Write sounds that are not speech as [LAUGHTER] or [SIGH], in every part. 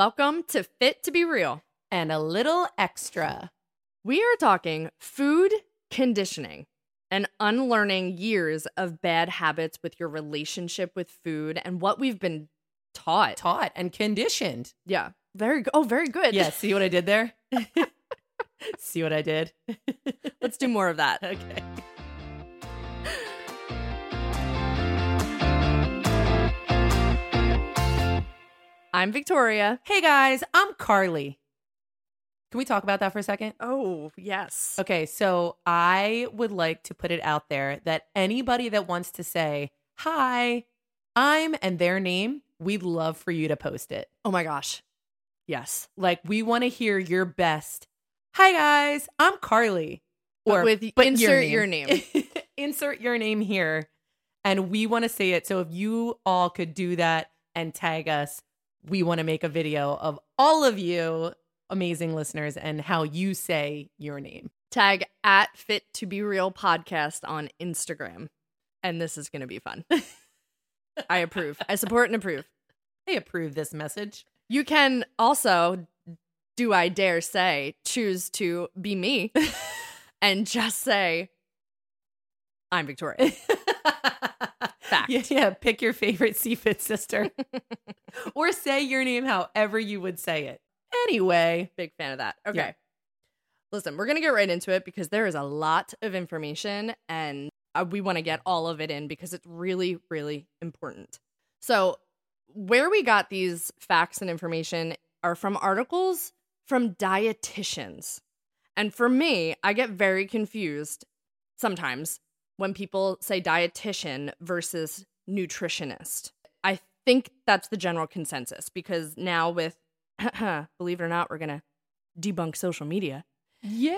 Welcome to Fit to Be Real. and a little extra. We are talking food conditioning and unlearning years of bad habits with your relationship with food and what we've been taught. Taught and conditioned. Yeah. Very good. Oh, very good. Yeah, see what I did there? [LAUGHS] [LAUGHS] see what I did? [LAUGHS] Let's do more of that. okay. I'm Victoria. Hey guys, I'm Carly. Can we talk about that for a second? Oh, yes. Okay, so I would like to put it out there that anybody that wants to say, Hi, I'm and their name, we'd love for you to post it. Oh my gosh. Yes. Like, we want to hear your best. Hi guys, I'm Carly. But with but insert your name. [LAUGHS] insert your name here. And we want to say it. So if you all could do that and tag us, we want to make a video of all of you amazing listeners and how you say your name. Tag at Fit to Be Real podcast on Instagram. And this is going to be fun. [LAUGHS] I approve. I support and approve. I approve this message. You can also, do I dare say, choose to be me [LAUGHS] and just say, I'm Victoria. [LAUGHS] Fact. Yeah, yeah, pick your favorite CFIT sister [LAUGHS] or say your name however you would say it. Anyway, Big fan of that. Okay. Yeah. Listen, we're going to get right into it because there is a lot of information and uh, we want to get all of it in because it's really, really important. So, where we got these facts and information are from articles from dietitians. And for me, I get very confused sometimes when people say dietitian versus nutritionist. I think that's the general consensus because now with [CLEARS THROAT] believe it or not, we're going to debunk social media. yeah.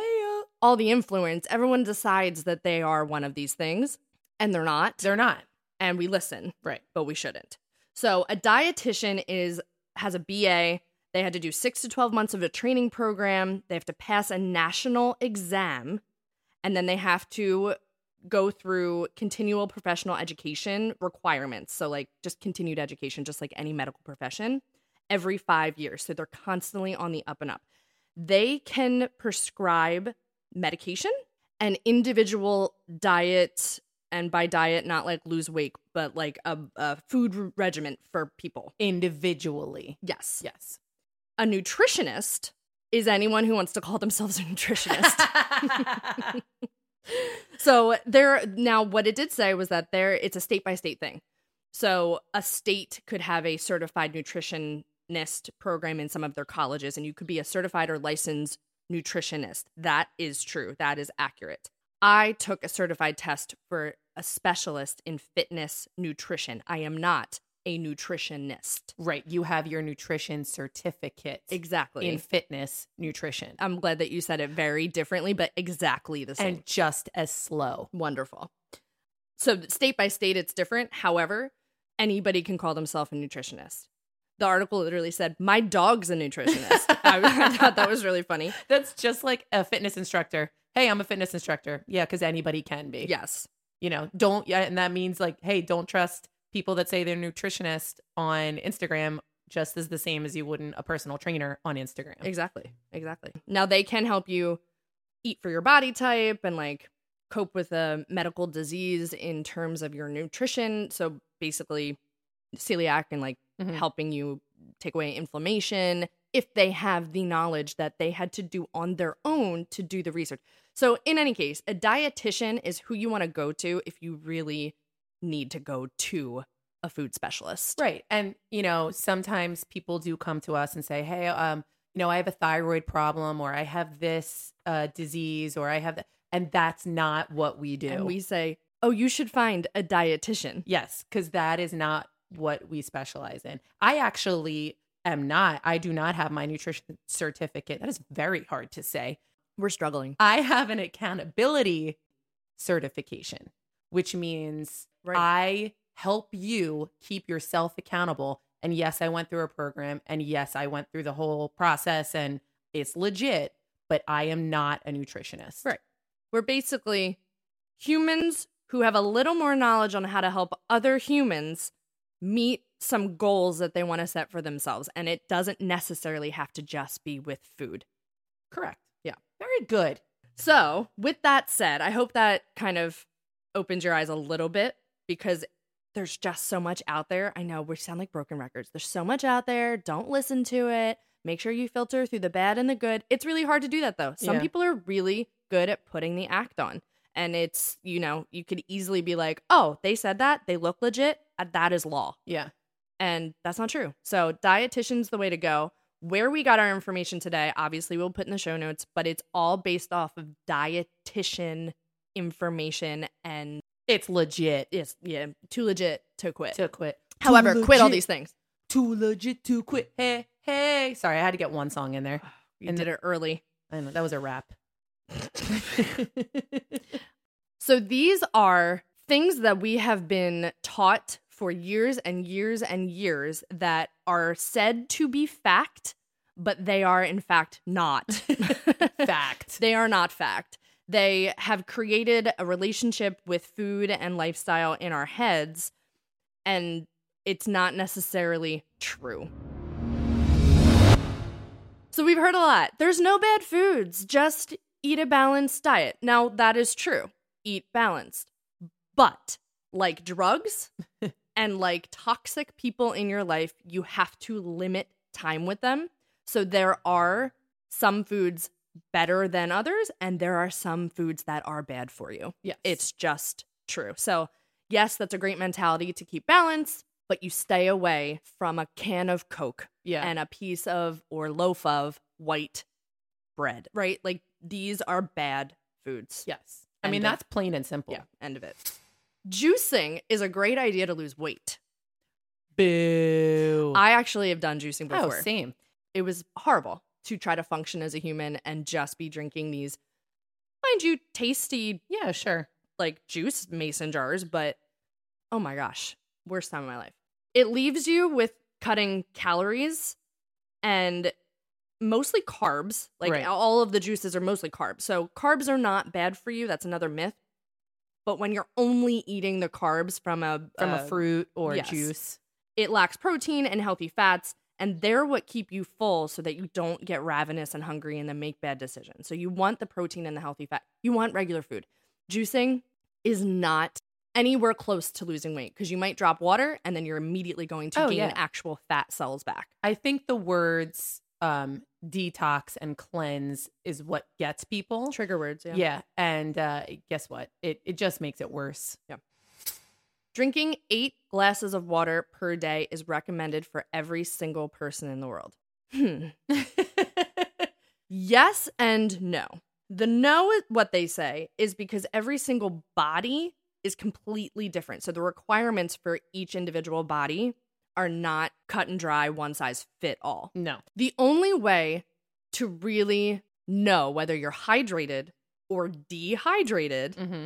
All the influence, everyone decides that they are one of these things and they're not. They're not. and we listen, Right. but we shouldn't. So a dietitian is has a BA. They had to do 6 to 12 months of a training program. They have to pass a national exam and then they have to go through continual professional education requirements. So like just continued education just like any medical profession every 5 years. So they're constantly on the up and up. They can prescribe medication and individual diet and by diet not like lose weight but like a, a food regimen for people Individually. yes Yes. a nutritionist is anyone who wants to call themselves a nutritionist [LAUGHS] so there now what it did say was that there it's a state by state thing. So a state could have a certified nutritionist program in some of their colleges and you could be a certified or licensed nutritionist. That is true. That is accurate. I took a certified test for a specialist in fitness nutrition. I am not a nutritionist right. You have your nutrition certificate exactly in fitness nutrition i'm glad that you said it very differently but exactly the same and just as slow. Wonderful. So state by state, it's different. However, anybody can call themselves a nutritionist. The article literally said, "My dog's a nutritionist." [LAUGHS] I, I thought that was really funny. That's just like a fitness instructor. Hey, I'm a fitness instructor. Yeah, because anybody can be. Yes, You know, don't, yeah, and that means like, hey, don't trust people that say they're nutritionist on Instagram just as the same as you wouldn't a personal trainer on Instagram. exactly, exactly. Now they can help you eat for your body type and like cope with a medical disease in terms of your nutrition. So basically, celiac and like Mhm. helping you take away inflammation if they have the knowledge that they had to do on their own to do the research. So, in any case, a dietitian is who you want to go to if you really need to go to a food specialist. Right. And, you know, sometimes people do come to us and say, hey, um, you know, I have a thyroid problem or I have this uh, disease or I have that. And that's not what we do. And we say, oh, you should find a dietitian. Yes, because that is not what we specialize in. I actually am not. I do not have my nutrition certificate. That is very hard to say. We're struggling. I have an accountability certification, which means Right. I help you keep yourself accountable. And yes, I went through a program and yes, I went through the whole process and it's legit, but I am not a nutritionist. Right. We're basically humans who have a little more knowledge on how to help other humans meet some goals that they want to set for themselves. And it doesn't necessarily have to just be with food. Correct. Yeah. Very good. So, with that said, I hope that kind of opens your eyes a little bit because there's just so much out there. I know we sound like broken records. There's so much out there. Don't listen to it. Make sure you filter through the bad and the good. It's really hard to do that though. Some Yeah. people are really good at putting the act on. And it's, you know, you could easily be like, oh, they said that. They look legit. Uh, That is law. Yeah. And that's not true. So, dietitian's the way to go. Where we got our information today, obviously, we'll put in the show notes, but it's all based off of dietitian information and It's legit it's, yeah, too legit to quit. to quit. However, Too quit all these things. Too legit to quit. Hey, hey. Sorry, I had to get one song in there. [SIGHS] You And did it early. I know that was a rap. [LAUGHS] So, these are things that we have been taught for years and years and years that are said to be fact, but they are in fact not. [LAUGHS] Fact. [LAUGHS] They are not fact. They have created a relationship with food and lifestyle in our heads, and it's not necessarily true. So we've heard a lot. There's no bad foods, just eat a balanced diet. Now, that is true. Eat balanced. But like drugs [LAUGHS] and like toxic people in your life, you have to limit time with them. So there are some foods better than others, and there are some foods that are bad for you. Yes. It's just true. So, yes, that's a great mentality to keep balance, but you stay away from a can of Coke yeah. and a piece of or loaf of white bread, right? Like these are bad foods. yes. I End mean, of- that's plain and simple. Yeah, end of it. Juicing is a great idea to lose weight. Boo. I actually have done juicing oh, before. same. it was horrible to try to function as a human and just be drinking these, mind you, tasty Yeah, sure. like juice mason jars, but oh my gosh, worst time of my life. It leaves you with cutting calories and mostly carbs. Like Right. all of the juices are mostly carbs. So carbs are not bad for you. That's another myth. But when you're only eating the carbs from a From a uh, fruit or yes. juice. it lacks protein and healthy fats and they're what keep you full so that you don't get ravenous and hungry and then make bad decisions so you want the protein and the healthy fat you want regular food juicing is not anywhere close to losing weight because you might drop water and then you're immediately going to Oh, gain yeah. actual fat cells back I think the words um, detox and cleanse is what gets people. trigger words Yeah. Yeah. And uh, guess what? It, it just makes it worse. Drinking eight glasses of water per day is recommended for every single person in the world hmm [LAUGHS] Yes and no. The no, what they say, is because every single body is completely different. So the requirements for each individual body are not cut and dry, one size fit all. no. The only way to really know whether you're hydrated or dehydrated Mm-hmm.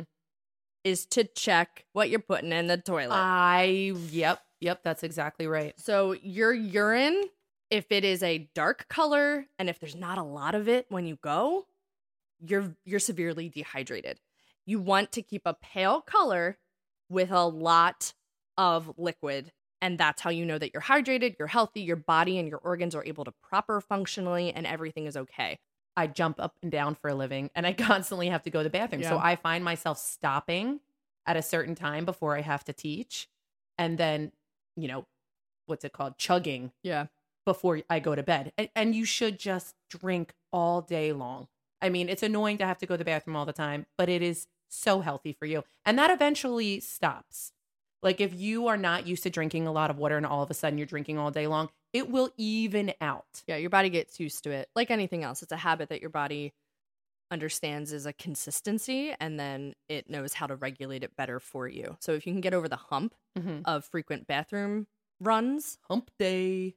Is to check what you're putting in the toilet. I, yep. Yep. That's exactly right. So your urine, if it is a dark color and if there's not a lot of it when you go, you're you're severely dehydrated. You want to keep a pale color with a lot of liquid and that's how you know that you're hydrated, you're healthy, your body and your organs are able to proper functionally and everything is okay. I jump up and down for a living and I [LAUGHS] constantly have to go to the bathroom. So I find myself stopping at a certain time before I have to teach and then, you know, what's it called? Chugging Yeah. before I go to bed. And, and you should just drink all day long. I mean, it's annoying to have to go to the bathroom all the time, but it is so healthy for you. And that eventually stops. Like if you are not used to drinking a lot of water and all of a sudden you're drinking all day long, it will even out. Yeah, your body gets used to it. Like anything else, it's a habit that your body understands as a consistency and then it knows how to regulate it better for you. So if you can get over the hump Mm-hmm. of frequent bathroom runs, Hump day.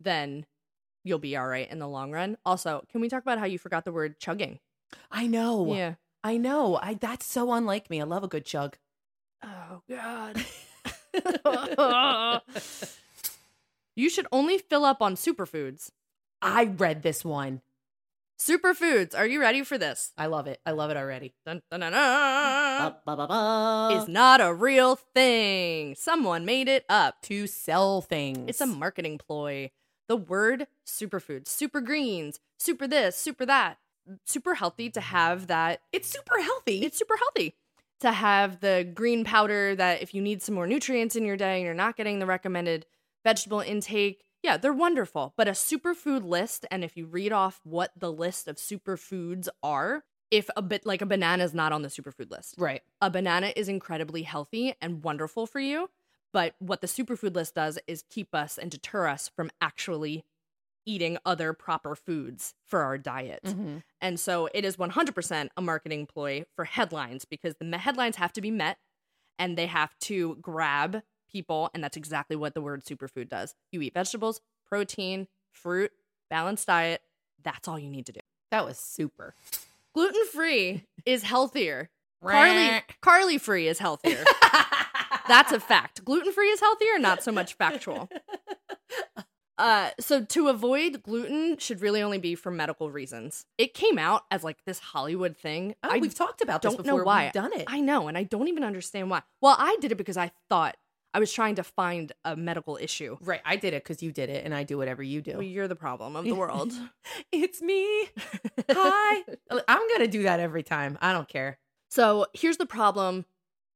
then you'll be all right in the long run. Also, can we talk about how you forgot the word chugging? I know. Yeah. I know. I that's so unlike me. I love a good chug. Oh god. [LAUGHS] [LAUGHS] you should only fill up on superfoods. I read this one. Superfoods. Are you ready for this? I love it. I love it already. Dun, dun, dun, dun. Ba, ba, ba. Is not a real thing. Someone made it up. to sell things. It's a marketing ploy. The word superfoods, super greens, super this, super that. Super healthy to have that. it's super healthy. It's super healthy to have the green powder that if you need some more nutrients in your day and you're not getting the recommended vegetable intake, yeah, they're wonderful. But a superfood list, and if you read off what the list of superfoods are, if a bit like a banana is not on the superfood list, right. a banana is incredibly healthy and wonderful for you. But what the superfood list does is keep us and deter us from actually eating other proper foods for our diet. Mhm. And so it is 100% a marketing ploy for headlines because the headlines have to be met and they have to grab people. And that's exactly what the word superfood does. You eat vegetables, protein, fruit, balanced diet. That's all you need to do. That was super. Gluten free is healthier. Carly Carly free is healthier. That's a fact. Gluten free is healthier, not so much factual. [LAUGHS] Uh, so to avoid gluten should really only be for medical reasons. It came out as like this Hollywood thing. Oh, I we've talked about this don't know before. why. We've done it. I know, and I don't even understand why. Well, I did it because I thought I was trying to find a medical issue. right. I did it because you did it, and I do whatever you do. Well, you're the problem of the [LAUGHS] world. it's me. [LAUGHS] Hi. I'm gonna do that every time. I don't care. So here's the problem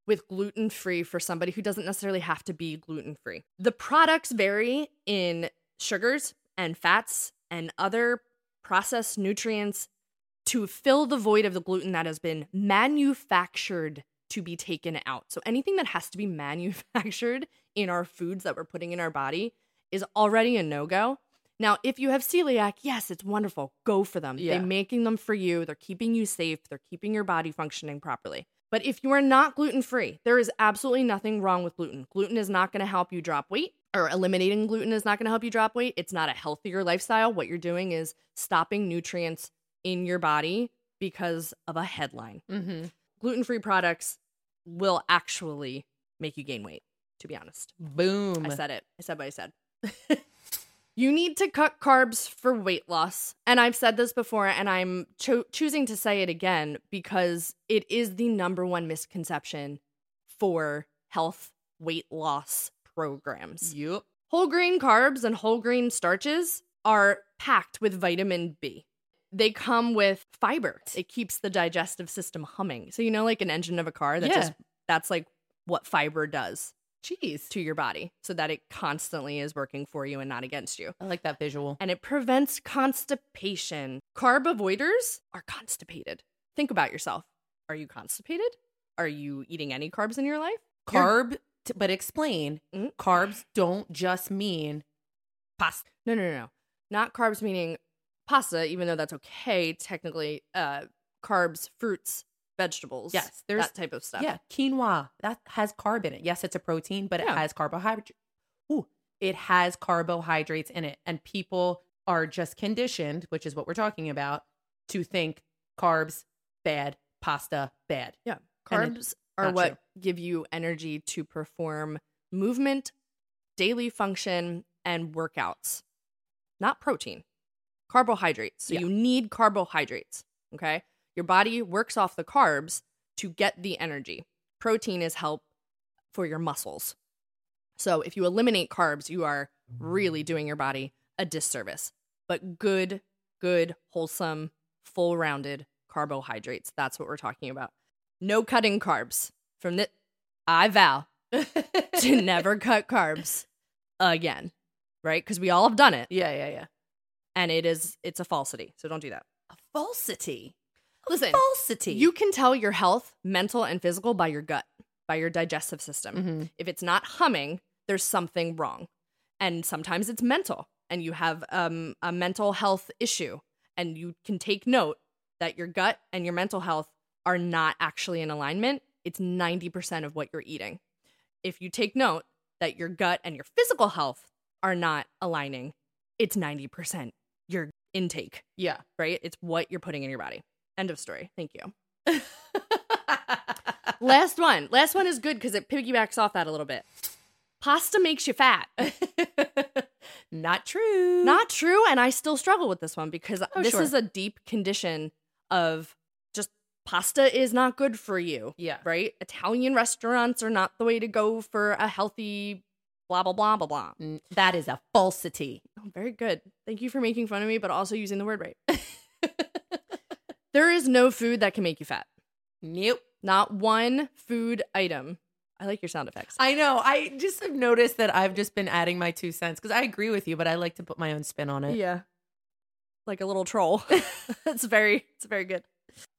with gluten free for somebody who doesn't necessarily have to be gluten free. The products vary in sugars and fats and other processed nutrients to fill the void of the gluten that has been manufactured to be taken out. So anything that has to be [LAUGHS] manufactured in our foods that we're putting in our body is already a no go. Now, if you have celiac, yes, it's wonderful. Go for them. Yeah. They're making them for you. They're keeping you safe. They're keeping your body functioning properly. But if you are not gluten free, there is absolutely nothing wrong with gluten. Gluten is not going to help you drop weight, or eliminating gluten is not going to help you drop weight. It's not a healthier lifestyle. What you're doing is stopping nutrients in your body because of a headline. Mm-hmm. Gluten free products will actually make you gain weight, to be honest. Boom. I said it. I said what I said. [LAUGHS] you need to cut carbs for weight loss. And I've said this before, and I'm cho- choosing to say it again because it is the number one misconception for health weight loss programs. Yep. Whole grain carbs and whole grain starches are packed with vitamin B. They come with fiber. It keeps the digestive system humming. So you know like an engine of a car that Yeah. just that's like what fiber does Jeez. to your body so that it constantly is working for you and not against you. I like that visual. And it prevents constipation. Carb avoiders are constipated. Think about yourself. Are you constipated? Are you eating any carbs in your life? Carb, t- but explain. Mm. Carbs don't just mean pasta. No, no, no, no. Not carbs meaning pasta, even though that's okay technically. Uh, carbs, fruits, vegetables. Yes, there's- that type of stuff. Yeah, quinoa that has carb in it. Yes, it's a protein, but it has carbohydrate. Ooh, it has carbohydrates in it, and people are just conditioned, which is what we're talking about, to think carbs bad, pasta bad. Yeah. Carbs are what true. give you energy to perform movement, daily function, and workouts, not protein. Carbohydrates. So Yeah. you need carbohydrates. Okay. Your body works off the carbs to get the energy. Protein is help for your muscles. So if you eliminate carbs, you are really doing your body a disservice. But good, good, wholesome, full rounded carbohydrates. That's what we're talking about. No cutting carbs. From the I vow [LAUGHS] to never cut carbs again. Right? Because we all have done it. Yeah, yeah, yeah. And it is it's a falsity. So don't do that. A falsity. Listen, falsity. You can tell your health, mental and physical, by your gut, by your digestive system. Mhm. If it's not humming, there's something wrong. And sometimes it's mental, and you have um, a mental health issue. And you can take note that your gut and your mental health are not actually in alignment. It's 90% of what you're eating. If you take note that your gut and your physical health are not aligning, it's 90% your intake, Yeah. right? It's what you're putting in your body. End of story. Thank you. [LAUGHS] Last one. Last one is good because it piggybacks off that a little bit. Pasta makes you fat. [LAUGHS] Not true. Not true. And I still struggle with this one because Oh, this sure. is a deep condition of just pasta is not good for you, Yeah. right? Italian restaurants are not the way to go for a healthy blah, blah, blah, blah, blah. Mm, That is a falsity. Oh, very good. Thank you for making fun of me, but also using the word right. [LAUGHS] there is no food that can make you fat. Nope. Not one food item. I like your sound effects. I know. I just have noticed that I've just been adding my two cents because I agree with you, but I like to put my own spin on it. Yeah. Like a little troll. [LAUGHS] [LAUGHS] it's very it's very good.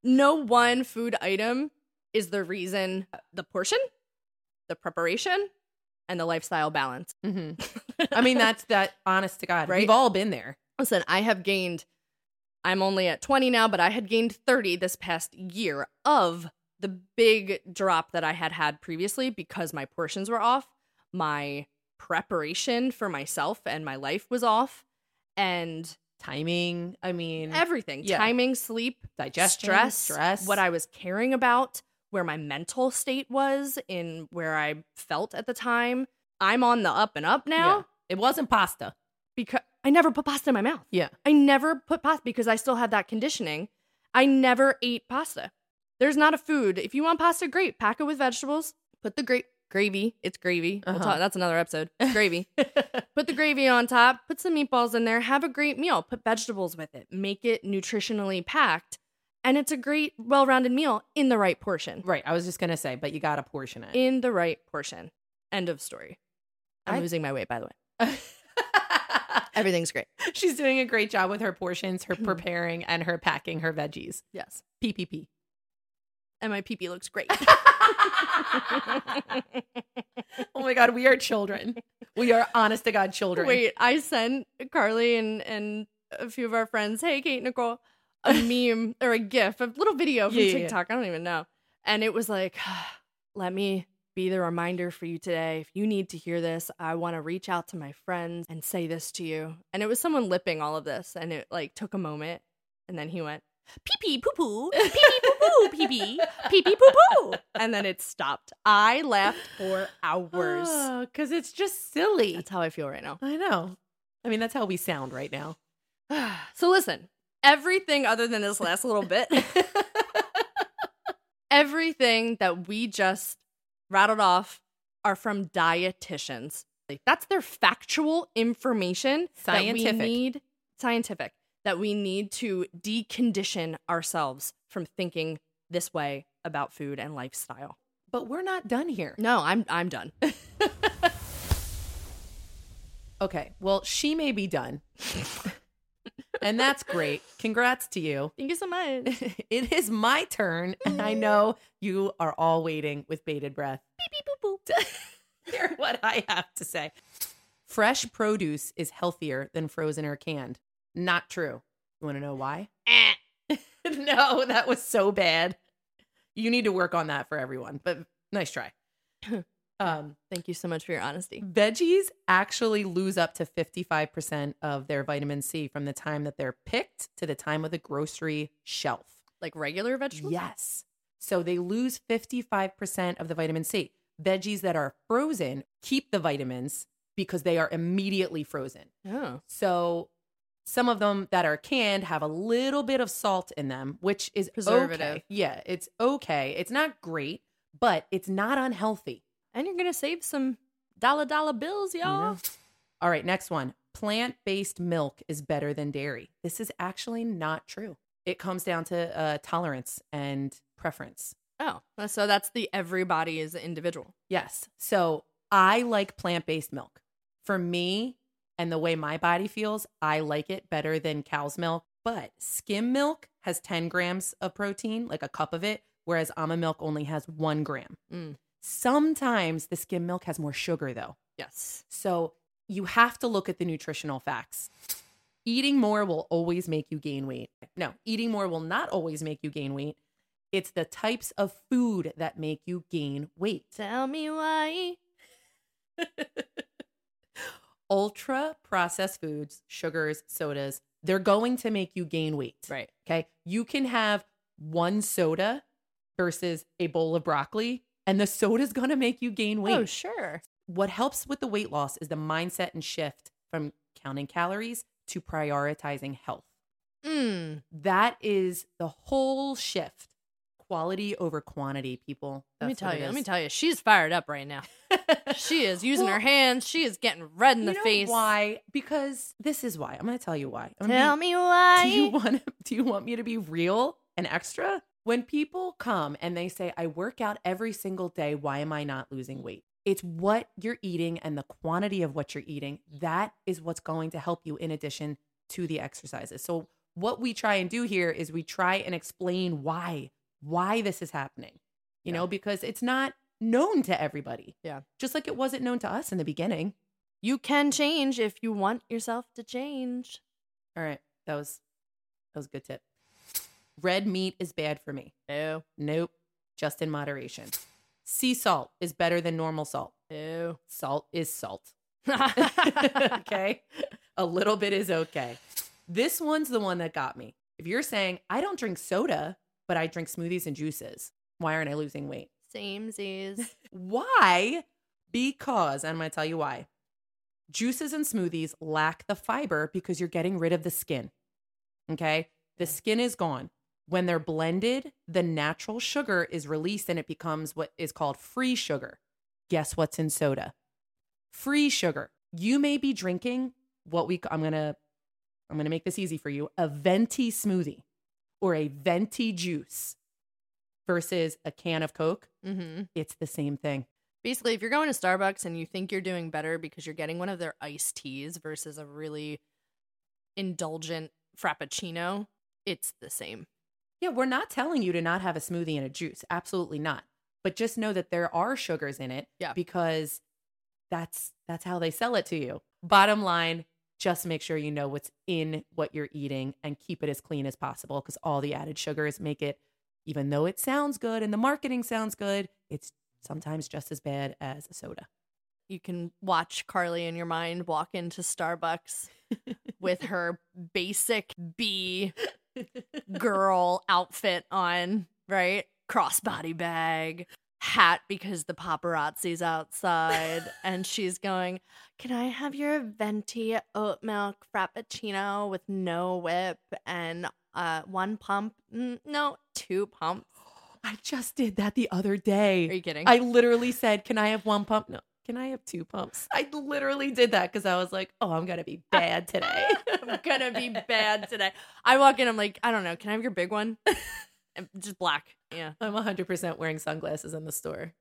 No one food item is the reason the portion, the preparation, and the lifestyle balance. hmm [LAUGHS] I mean, that's that honest to God. Right? We've all been there. Listen, I have gained I'm only at 20 now, but I had gained 30 this past year of the big drop that I had had previously because my portions were off. My preparation for myself and my life was off and Timing. I mean, everything yeah. timing sleep digestion, stress, stress. what i was caring about where my mental state was in where i felt at the time. I'm on the up and up now. Yeah. It wasn't pasta. because i never put pasta in my mouth. Yeah. i never put pasta because i still had that conditioning. I never ate pasta. There's not a food. If you want pasta great. Pack it with vegetables. Put the great gravy. It's gravy. We'll Uh-huh. talk, that's another episode. [LAUGHS] Gravy. Put the gravy on top, put some meatballs in there, have a great meal, put vegetables with it, make it nutritionally packed, and it's a great, well rounded meal in the right portion. right. I was just gonna say, but you got to portion it. In the right portion. End of story. I'm I- losing my weight, by the way. [LAUGHS] Everything's great. She's doing a great job with her portions, her [CLEARS THROAT] preparing, and her packing her veggies. Yes. PPP. And my pee looks great. [LAUGHS] Oh my God, we are children. We are honest to God children. Wait, I sent Carly and, and a few of our friends, hey, Kate, Nicole, a [LAUGHS] meme or a GIF, a little video from Yeah, yeah, yeah. TikTok. I don't even know. And it was like, [SIGHS] let me be the reminder for you today. If you need to hear this, I want to reach out to my friends and say this to you. And it was someone lipping all of this. And it like took a moment. And then he went, pee pee poo poo, [LAUGHS] pee pee poo poo, pee pee, pee pee poo poo. And then it stopped. I laughed for hours. Oh, because it's just silly. That's how I feel right now. I know. I mean, that's how we sound right now. [SIGHS] so listen, everything other than this last little bit, [LAUGHS] everything that we just rattled off are from dietitians. Like, That's their factual information scientific. that we need scientific that we need to decondition ourselves from thinking this way about food and lifestyle. But we're not done here. No, I'm I'm done. [LAUGHS] Okay. Well, she may be done. [LAUGHS] and that's great. Congrats to you. Thank you so much. [LAUGHS] it is my turn. And I know you are all waiting with bated breath. beep beep boop boop. [LAUGHS] Hear what I have to say. Fresh produce is healthier than frozen or canned. Not true. You want to know why? [LAUGHS] Eh. no, that was so bad. You need to work on that for everyone, but nice try. Um, Thank you so much for your honesty. veggies actually lose up to 55% of their vitamin C from the time that they're picked to the time of the grocery shelf. Like regular vegetables? Yes. So they lose 55% of the vitamin C. Veggies that are frozen keep the vitamins because they are immediately frozen. Oh. So some of them that are canned have a little bit of salt in them, which is Preservative. okay. Yeah, it's okay. It's not great, but it's not unhealthy. And you're gonna save some dollar dollar bills, y'all. know? All right, next one. Plant based milk is better than dairy. This is actually not true. It comes down to uh, tolerance and preference. Oh, so that's the everybody is individual. Yes. So I like plant based milk. For me and the way my body feels, I like it better than cow's milk. But skim milk has 10 grams of protein, like a cup of it, whereas almond milk only has one gram. Mm. Sometimes the skim milk has more sugar, though. Yes. So you have to look at the nutritional facts. Eating more will always make you gain weight. No, eating more will not always make you gain weight. It's the types of food that make you gain weight. Tell me why. [LAUGHS] Ultra processed foods, sugars, sodas, they're going to make you gain weight. Right. Okay. You can have one soda versus a bowl of broccoli, and the soda's going to make you gain weight. Oh, sure. what helps with the weight loss is the mindset and shift from counting calories to prioritizing health. Mm. That is the whole shift. Quality over quantity, people. Let me tell you. Let me tell you. She's fired up right now. [LAUGHS] She is using Well, her hands. She is getting red in the know face. Why? Because this is why. I'm going to tell you why. Tell be- me why. [LAUGHS] Do you want do you want me to be real and extra? When people come and they say I work out every single day, why am I not losing weight? It's what you're eating and the quantity of what you're eating. That is what's going to help you in addition to the exercises. So what we try and do here is we try and explain why why this is happening. You Yeah. know, because it's not known to everybody. Yeah. Just like it wasn't known to us in the beginning. you can change if you want yourself to change. All right. That was that was a good tip. Red meat is bad for me. Ew. Nope. Just in moderation. Sea salt is better than normal salt. Ew. Salt is salt. [LAUGHS] [LAUGHS] okay. A little bit is okay. This one's the one that got me. If you're saying, I don't drink soda, but I drink smoothies and juices, why aren't I losing weight? Samesies. [LAUGHS] Why? Because, and I'm going to tell you why. Juices and smoothies lack the fiber because you're getting rid of the skin. Okay. The skin is gone. When they're blended, the natural sugar is released and it becomes what is called free sugar. Guess what's in soda? Free sugar. You may be drinking what we I'm going to I'm going to make this easy for you, a venti smoothie or a venti juice versus a can of Coke. hmm It's the same thing. Basically, if you're going to Starbucks and you think you're doing better because you're getting one of their iced teas versus a really indulgent frappuccino, it's the same. Yeah, we're not telling you to not have a smoothie and a juice. Absolutely not. But just know that there are sugars in it Yeah. because that's that's how they sell it to you. Bottom line, just make sure you know what's in what you're eating and keep it as clean as possible because all the added sugars make it even though it sounds good and the marketing sounds good, it's sometimes just as bad as a soda. You can watch Carly in your mind walk into Starbucks [LAUGHS] with her basic B girl outfit on, right? Crossbody bag, hat because the paparazzi's outside, and she's going, Can I have your venti oat milk frappuccino with no whip and uh, one pump? Mm, no, two pumps. I just did that the other day. Are you kidding? I literally said, "Can I have one pump?" No. Can I have two pumps? I literally did that because I was like, "Oh, I'm gonna be bad today." [LAUGHS] I'm gonna be bad today. I walk in, I'm like, I don't know, can I have your big one? Just black. Yeah. I'm 100% wearing sunglasses in the store.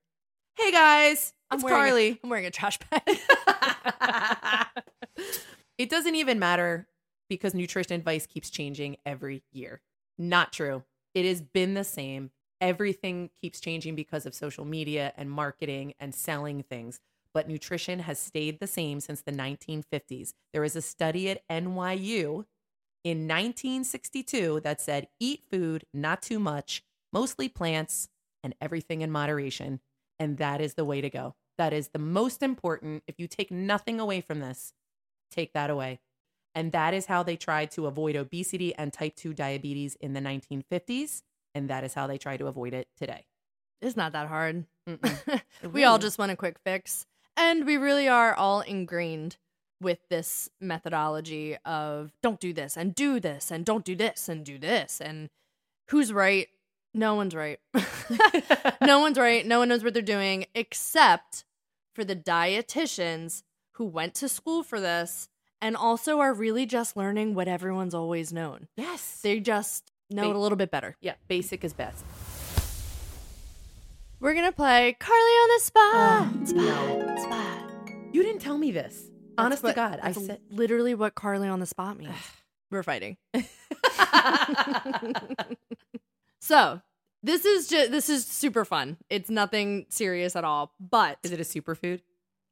Hey guys, I'm it's Carly. I'm wearing a trash bag. [LAUGHS] it doesn't even matter because nutrition advice keeps changing every year. Not true. It has been the same. Everything keeps changing because of social media and marketing and selling things. But nutrition has stayed the same since the 1950s. There was a study at NYU in 1962 that said eat food, not too much, mostly plants, and everything in moderation. And that is the way to go. That is the most important. If you take nothing away from this, take that away. And that is how they tried to avoid obesity and type 2 diabetes in the 1950s. And that is how they try to avoid it today. it's not that hard. [LAUGHS] We all just want a quick fix. And we really are all ingrained with this methodology of don't do this and do this and don't do this and do this. And who's right? No one's right. [LAUGHS] no one's right. No one knows what they're doing except for the dietitians who went to school for this and also are really just learning what everyone's always known. Yes. They just know it a little bit better. yeah, basic is best. We're to play Carly on the spot. Oh, spot. Spot. You didn't tell me this. Honest what- to God, I said. literally what Carly on the spot means. We're fighting. [LAUGHS] so this is just this is super fun. It's nothing serious at all, but is it a superfood?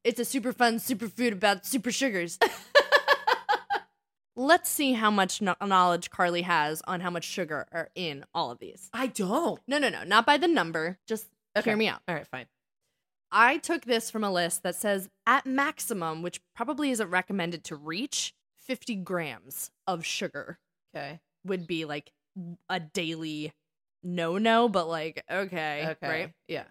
it's a super fun superfood about super sugars. [LAUGHS] Let's see how much kno- knowledge Carly has on how much sugar are in all of these. I don't. No, no, no, not by the number. Just Okay. hear me out. All right, fine. I took this from a list that says at maximum, which probably isn't recommended to reach, 50 grams of sugar Okay. would be like a daily no no, but like, okay, Okay. right? Yeah.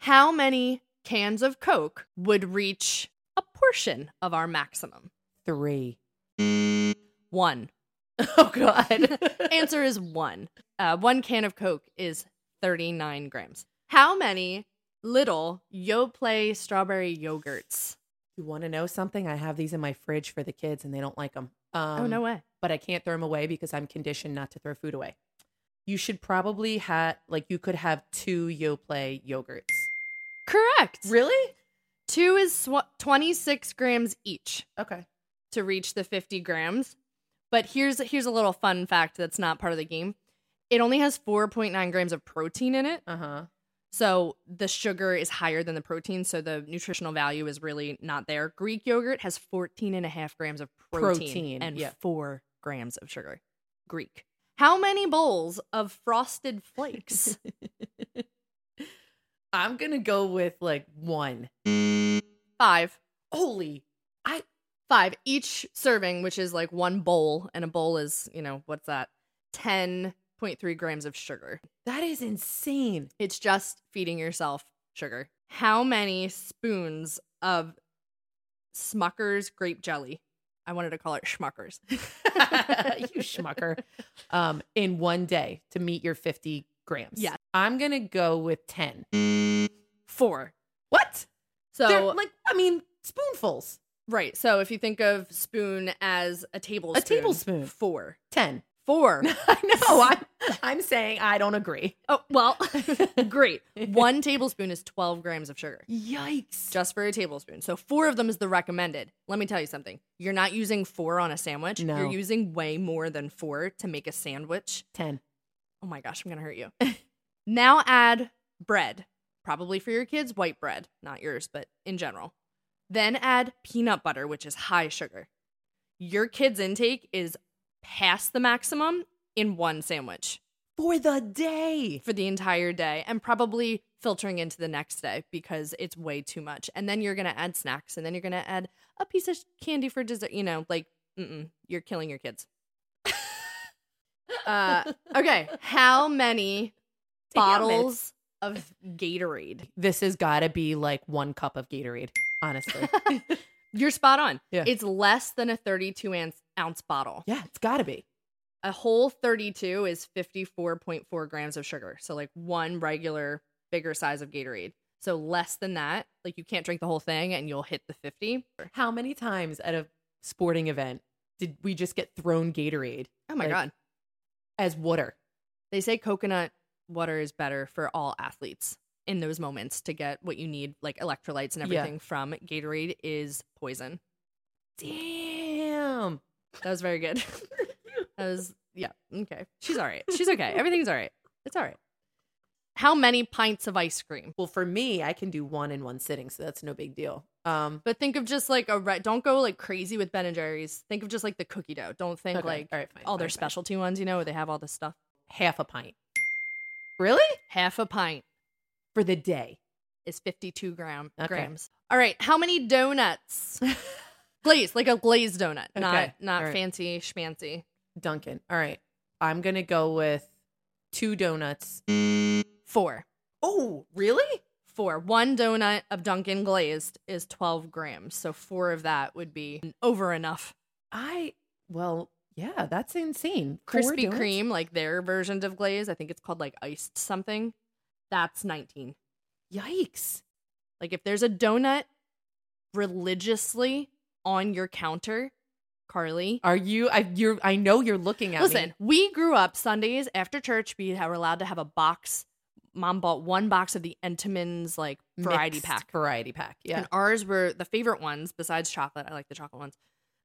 How many cans of Coke would reach a portion of our maximum? Three. One. [LAUGHS] Oh God. [LAUGHS] Answer is one. Uh, one can of Coke is 39 grams. How many little Yoplait strawberry yogurts? You want to know something? I have these in my fridge for the kids, and they don't like them. Um, oh, no way. But I can't throw them away because I'm conditioned not to throw food away. You should probably have like you could have two Yoplait yogurts. Correct. Really? Two is sw- 26 grams each Okay. to reach the 50 grams. But here's here's a little fun fact that's not part of the game. It only has 4.9 grams of protein in it. Uh huh. So the sugar is higher than the protein, so the nutritional value is really not there. Greek yogurt has 14 and a half grams of protein, Protein, and yeah. 4 grams of sugar. Greek. How many bowls of frosted flakes? [LAUGHS] I'm gonna go with like one. Five. Holy! I Five. Each serving, which is like one bowl, and a bowl is, you know, what's that? 10.3 grams of sugar. that is insane. It's just feeding yourself sugar. How many spoons of Smucker's grape jelly? I wanted to call it Schmuckers. [LAUGHS] you [LAUGHS] schmucker. Um, in one day to meet your 50 grams. Yeah. I'm gonna go with 10. Four. What? So, They're like, I mean, spoonfuls. right. So, if you think of spoon as a tablespoon, a tablespoon. Four. 10. Four. [LAUGHS] I know. [LAUGHS] I'm I'm saying I don't agree. oh, well, [LAUGHS] great. One tablespoon is 12 grams of sugar. Yikes. Just for a tablespoon. So, four of them is the recommended. Let me tell you something. You're not using four on a sandwich. No. You're using way more than four to make a sandwich. 10. Oh my gosh, I'm going to hurt you. now add bread, probably for your kids, white bread, not yours, but in general. Then add peanut butter, which is high sugar. Your kids' intake is past the maximum in one sandwich For the day. for the entire day and probably filtering into the next day because it's way too much. And then you're going to add snacks and then you're going to add a piece of candy for dessert, you know, like mm-mm, you're killing your kids. uh [LAUGHS] okay, how many bottles of Gatorade? This has got to be like one cup of Gatorade, honestly. [LAUGHS] You're spot on. Yeah. It's less than a 32 ounce, ounce bottle. yeah, it's got to be. A whole 32 is 54.4 grams of sugar. So, like one regular bigger size of Gatorade. So, less than that, like you can't drink the whole thing and you'll hit the 50. How many times at a sporting event did we just get thrown Gatorade Oh my Like- God. as water? They say coconut water is better for all athletes in those moments to get what you need, like electrolytes and Yeah. everything from Gatorade is poison. Damn. That was very good. [LAUGHS] [LAUGHS] that was, yeah, okay. She's all right. [LAUGHS] She's okay. Everything's all right. It's all right. How many pints of ice cream? Well, for me, I can do one in one sitting, so that's no big deal. Um, But think of just like a red. Don't go like crazy with Ben and Jerry's. Think of just like the cookie dough. Don't think okay. like all right, fine, all their fine, fine. specialty ones. You know, where they have all this stuff. half a pint. Really? Half a pint For the day. is fifty-two gram Okay. grams. All right. How many donuts? [LAUGHS] glazed, like a glazed donut, Okay, not not right. fancy schmancy. Dunkin'. All right. I'm going to go with two donuts. Four. Oh, really? Four. One donut of Dunkin' glazed is twelve grams. So four of that would be over enough. I, well, yeah, that's insane. Four Krispy donuts? Kreme, like their versions of glaze, I think it's called like iced something. That's nineteen. Yikes. Like if there's a donut religiously on your counter, Carly. Are you, I, you're, I know you're looking at Listen, me. we grew up Sundays after church. We were allowed to have a box. Mom bought one box of the Entenmann's like variety Mixed pack. Variety pack. Yeah. And ours were the favorite ones besides chocolate. I like the chocolate ones.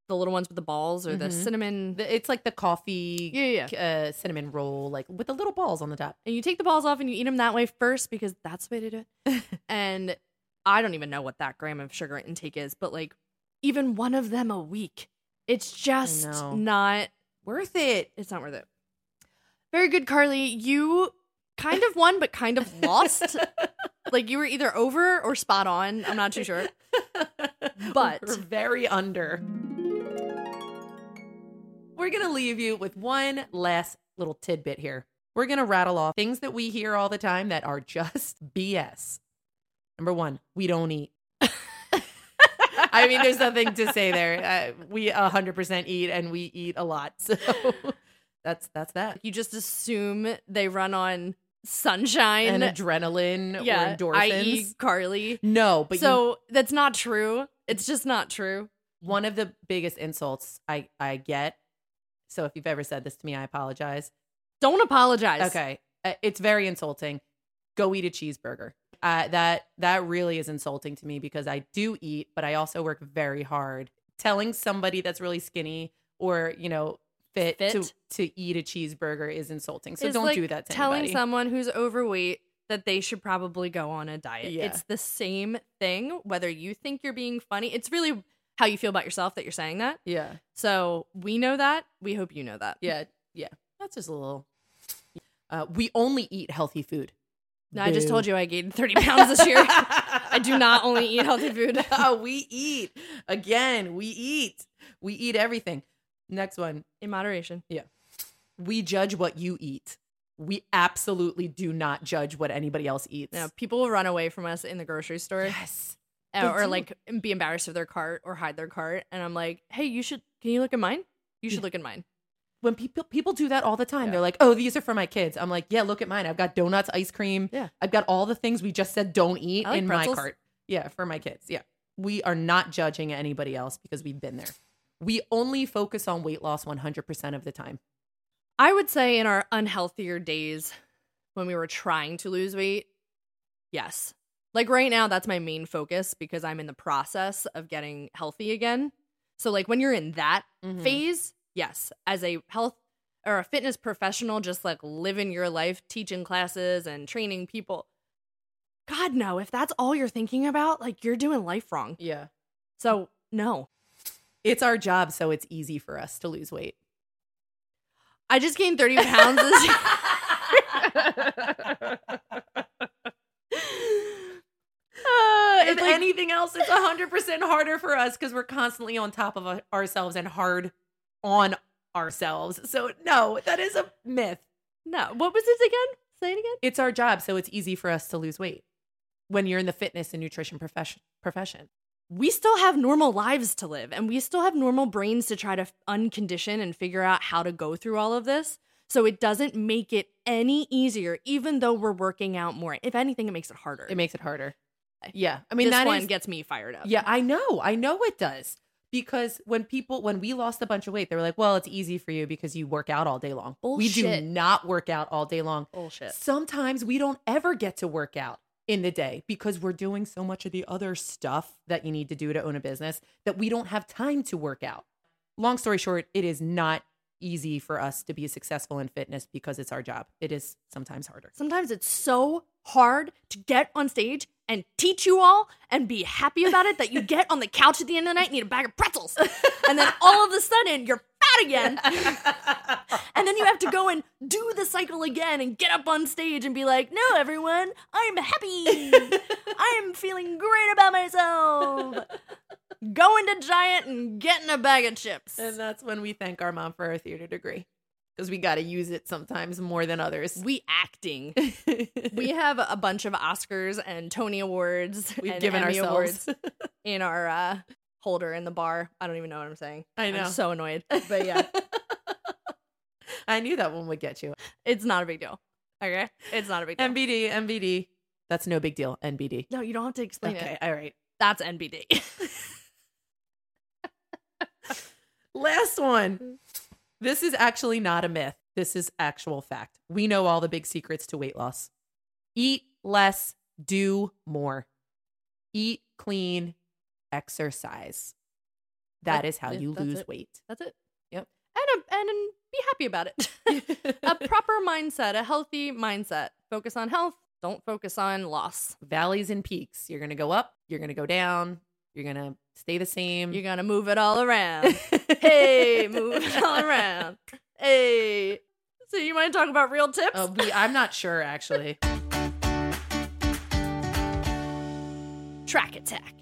The little ones with the balls or the Mhm. cinnamon. It's like the coffee yeah, yeah, yeah. uh, cinnamon roll, like with the little balls on the top. And you take the balls off and you eat them that way first because that's the way to do it. [LAUGHS] and I don't even know what that gram of sugar intake is, but like even one of them a week, it's just not Worth it. it's not worth it. Very good, Carly. You kind of won, but kind of lost. [LAUGHS] like you were either over or spot on. I'm not too sure. [LAUGHS] But- we're very under. We're going to leave you with one last little tidbit here. We're going to rattle off things that we hear all the time that are just [LAUGHS] BS. Number one, we don't eat. [LAUGHS] I mean, there's nothing to say there. Uh, we 100% eat and we eat a lot. [LAUGHS] So that's that's that. You just assume they run on sunshine. And adrenaline yeah, or endorphins. i.e. Carly. no, but you, so that's not true. It's just not true. one of the biggest insults I I get. So if you've ever said this to me, I apologize. Don't apologize. Okay, Uh, it's very insulting. Go eat a cheeseburger. Uh, that that really is insulting to me because I do eat, but I also work very hard. Telling somebody that's really skinny or you know fit, to Fit? to eat a cheeseburger is insulting. So It's don't like do that to telling anybody. someone who's overweight that they should probably go on a diet. Yeah. It's the same thing, whether you think you're being funny. It's really how you feel about yourself that you're saying that. yeah, So we know that. We hope you know that. yeah, yeah. That's just a little. Uh, we only eat healthy food. No, I just told you I gained 30 pounds this year. [LAUGHS] I do not only eat healthy food. [LAUGHS] No, we eat again. We eat. We eat everything. Next one. In moderation. Yeah. We judge what you eat. We absolutely do not judge what anybody else eats. No, people will run away from us in the grocery store Yes. Uh, or like be embarrassed of their cart or hide their cart. And I'm like, hey, you should, can you look at mine? You should look at mine. When people people do that all the time, Yeah. they're like, "Oh, these are for my kids." I'm like, "Yeah, look at mine. I've got donuts, ice cream. Yeah. I've got all the things we just said don't eat I like in pretzels. my cart. Yeah, for my kids. Yeah, we are not judging anybody else because we've been there. We only focus on weight loss 100 percent of the time. I would say in our unhealthier days when we were trying to lose weight, yes. Like right now, that's my main focus because I'm in the process of getting healthy again. So, like when you're in that Mhm. phase, yes, as a health or a fitness professional, just like living your life, teaching classes and training people. God, no, if that's all you're thinking about, like you're doing life wrong. Yeah, So, no. it's our job, so it's easy for us to lose weight. I just gained 30 pounds this year. [LAUGHS] [LAUGHS] If like- anything else, it's 100% harder for us because we're constantly on top of uh, ourselves and hard on ourselves. So, no, that is a myth. no, what was it again? Say it again. It's our job, so it's easy for us to lose weight when you're in the fitness and nutrition profession. profession. We still have normal lives to live, and we still have normal brains to try to uncondition and figure out how to go through all of this. So it doesn't make it any easier, even though we're working out more. If anything, it makes it harder. It makes it harder. Yeah. I mean, this that one is- gets me fired up. Yeah, I know. I know it does. Because when people, when we lost a bunch of weight, they were like, well, it's easy for you because you work out all day long. Bullshit. We do not work out all day long. bullshit. Sometimes we don't ever get to work out in the day because we're doing so much of the other stuff that you need to do to own a business that we don't have time to work out. Long story short, it is not easy for us to be successful in fitness because it's our job. It is sometimes harder. Sometimes it's so hard to get on stage and teach you all and be happy about it that you get on the couch at the end of the night and eat a bag of pretzels. And then all of a sudden you're fat again. [LAUGHS] And then you have to go and do the cycle again and get up on stage and be like, no, everyone, I'm happy. I'm feeling great about myself. Going to Giant and getting a bag of chips. and that's when we thank our mom for our theater degree because we got to use it sometimes more than others. We acting. [LAUGHS] We have a bunch of Oscars and Tony Awards We've and given Emmy ourselves. Awards [LAUGHS] in our uh, holder in the bar. I don't even know what I'm saying. I I'm know. so annoyed. But yeah, [LAUGHS] I knew that one would get you. it's not a big deal. Okay? It's not a big deal. NBD, NBD. That's no big deal. NBD. no, you don't have to explain Okay, it. all right. That's NBD. Last one. This is actually not a myth. This is actual fact. We know all the big secrets to weight loss. Eat less, do more. Eat clean, exercise. That That- is how you lose it. weight. That's it. Yep. And a, and um, be happy about it. [LAUGHS] a proper mindset, a healthy mindset. Focus on health. Don't focus on loss. Valleys and peaks. You're going to go up, you're going to go down, you're to stay the same. You're gonna move it all around. [LAUGHS] hey, move it all around. Hey. So you to talk about real tips? Oh, we, I'm not sure actually. track attack.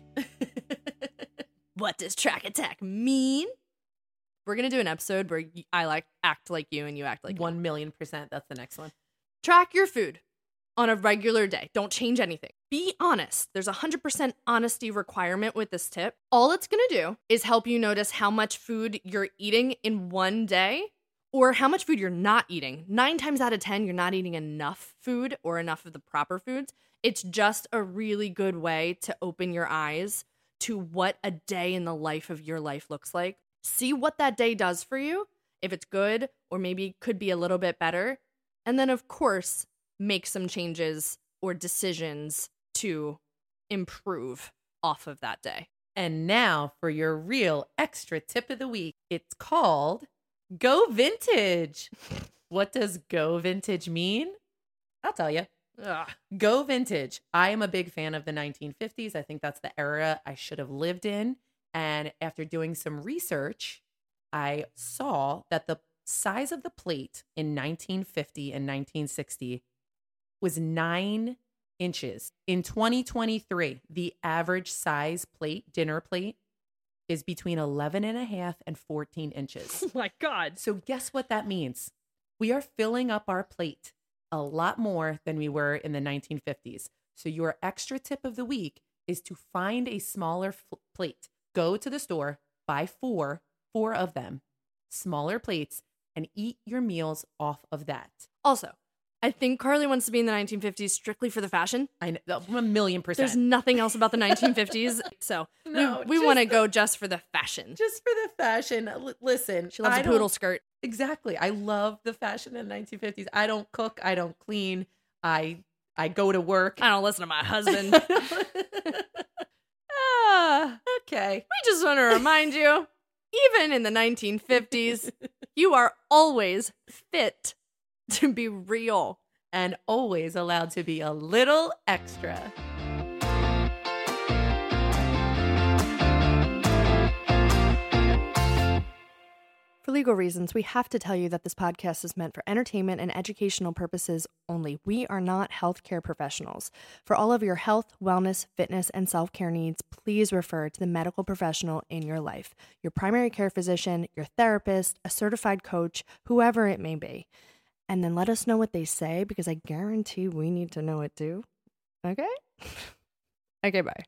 What does track attack mean? We're gonna do an episode where I like act like you and you act like. One million percent. That's the next one. Track your food on a regular day. Don't change anything. Be honest. There's a 100% honesty requirement with this tip. All it's going to do is help you notice how much food you're eating in one day or how much food you're not eating. Nine times out of 10, you're not eating enough food or enough of the proper foods. It's just a really good way to open your eyes to what a day in the life of your life looks like. See what that day does for you, if it's good or maybe could be a little bit better. And then, of course, make some changes or decisions to improve off of that day. And now for your real extra tip of the week. It's called Go Vintage. [LAUGHS] What does go vintage mean? I'll tell you. Ugh. Go vintage. I am a big fan of the 1950s. I think that's the era I should have lived in. And after doing some research, I saw that the size of the plate in 1950 and 1960 was nine inches. In 2023, the average size plate, dinner plate, is between 11 and a half and 14 inches. [LAUGHS] Oh my God. So, guess what that means? We are filling up our plate a lot more than we were in the 1950s. So, your extra tip of the week is to find a smaller f- plate. Go to the store, buy four, four of them, smaller plates, and eat your meals off of that. Also, I think Carly wants to be in the 1950s strictly for the fashion. I know a million percent. There's nothing else about the 1950s. [LAUGHS] So No, we, we want to go just for the fashion. just for the fashion. L- listen, She loves I a poodle skirt. Exactly. I love the fashion in the 1950s. I don't cook. I don't clean. I I go to work. I don't listen to my husband. [LAUGHS] Ah, okay. we just want to remind you, even in the 1950s, you are always fit [LAUGHS] to be real. And always allowed to be a little extra. For legal reasons, we have to tell you that this podcast is meant for entertainment and educational purposes only. We are not healthcare professionals. For all of your health, wellness, fitness, and self care needs, please refer to the medical professional in your life your primary care physician, your therapist, a certified coach, whoever it may be. And then let us know what they say because I guarantee we need to know it too. Okay? [LAUGHS] okay, bye.